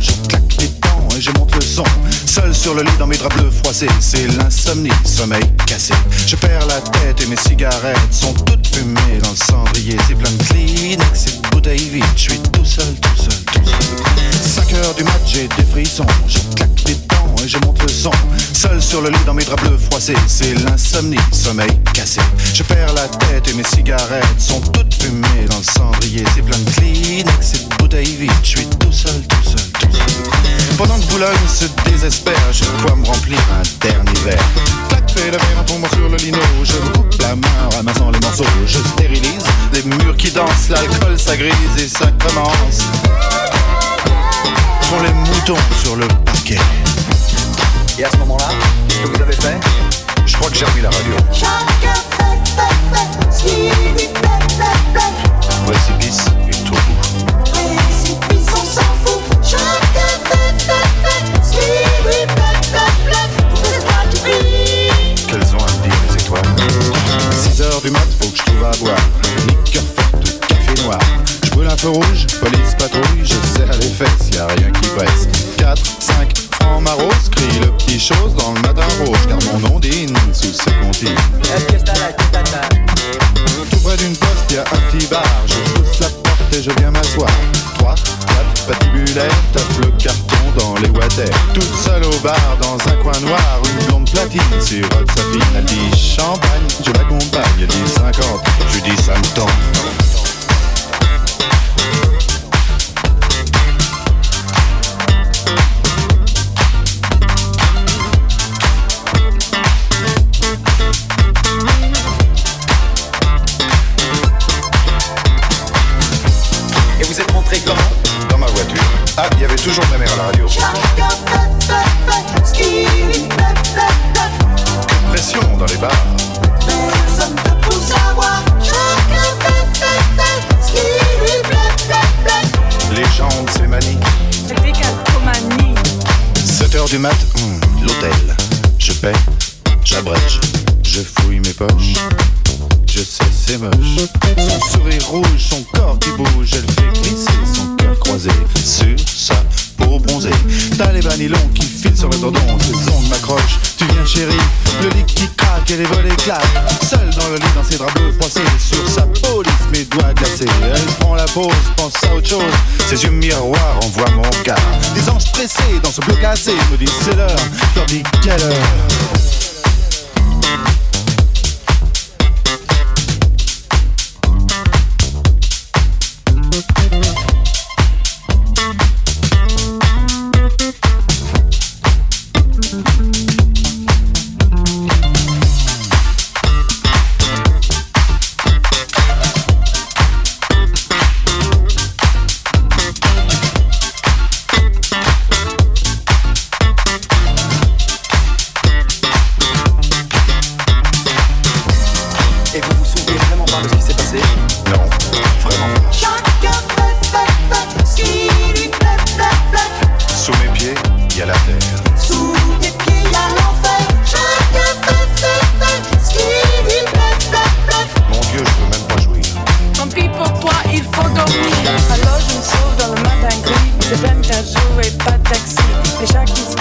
Je claque les dents et je monte le son. Seul sur le lit dans mes draps bleus froissés, c'est l'insomnie, sommeil cassé. Je perds la tête et mes cigarettes sont toutes fumées dans le cendrier. C'est plein de Kleenex et de bouteilles vides. Je suis tout seul, tout seul, tout seul. 5 heures du mat, j'ai des frissons. Je claque les dents et je monte le son. Seul sur le lit dans mes draps bleus froissés, c'est l'insomnie, sommeil cassé. Je perds la tête et mes cigarettes sont toutes fumées dans le cendrier. C'est plein de Kleenex et de bouteilles vides. Je suis tout seul, tout seul, tout seul. Pendant que Boulogne se désespère, je dois me remplir un dernier verre. Clac, fait le verre en tombant sur le lino. Je coupe la main en ramassant les morceaux. Je stérilise les murs qui dansent, l'alcool ça grise et ça commence. Font les moutons sur le parquet. Et à ce moment-là, qu'est-ce que vous avez fait? Je crois que j'ai remis la radio. Chacun fait, fait, fait ce qui lui plaît, plaît, plaît. Précipice et tout. Précipice, on s'en fout. Chacun fait, fait, fait ce qui lui plaît, plaît, plaît. Pour les étoiles qui brillent. Qu'elles ont à me dire les étoiles? 6 heures du mat, faut que je trouve à boire Liqueur forte, café noir Je brûle un feu rouge, police patrouille Je serre les fesses, y a rien qui presse 4, 5, francs maros dans le matin rouge Car mon ondine sous ses comptines. Tout près d'une poste, y a un petit bar. Je pousse la porte et je viens m'asseoir. 3, 4, patibulaire Tape le carton dans les water Toute seule au bar, dans un coin noir Une blonde platine. Sirote sa fille Elle dit champagne, je l'accompagne Elle dit 50, je dis ça me tente ce qui lui plaît, plaît, plaît. Pression dans les bars Personne ne peut savoir. Les jambes, c'est manie C'était calcomanie. 7 heures du mat, hmm, l'hôtel. Je paie, j'abrège, je fouille mes poches. Je sais, c'est moche. Son sourire rouge, son corps qui bouge, elle fait glisser son sur sa peau bronzée. T'as les vanillons qui filent sur le tendon, ses ongles m'accrochent. Tu viens, chérie, le lit qui craque et les volets claquent. Seule dans le lit, dans ses draps bleus froissés, sur sa peau lisse, mes doigts glacés. Elle prend la pause, pense à autre chose. Ses yeux miroirs envoient mon regard. Des anges pressés dans ce bleu cassé me disent c'est l'heure. Leur dis quelle heure? Il y a la terre. Et pas de taxi.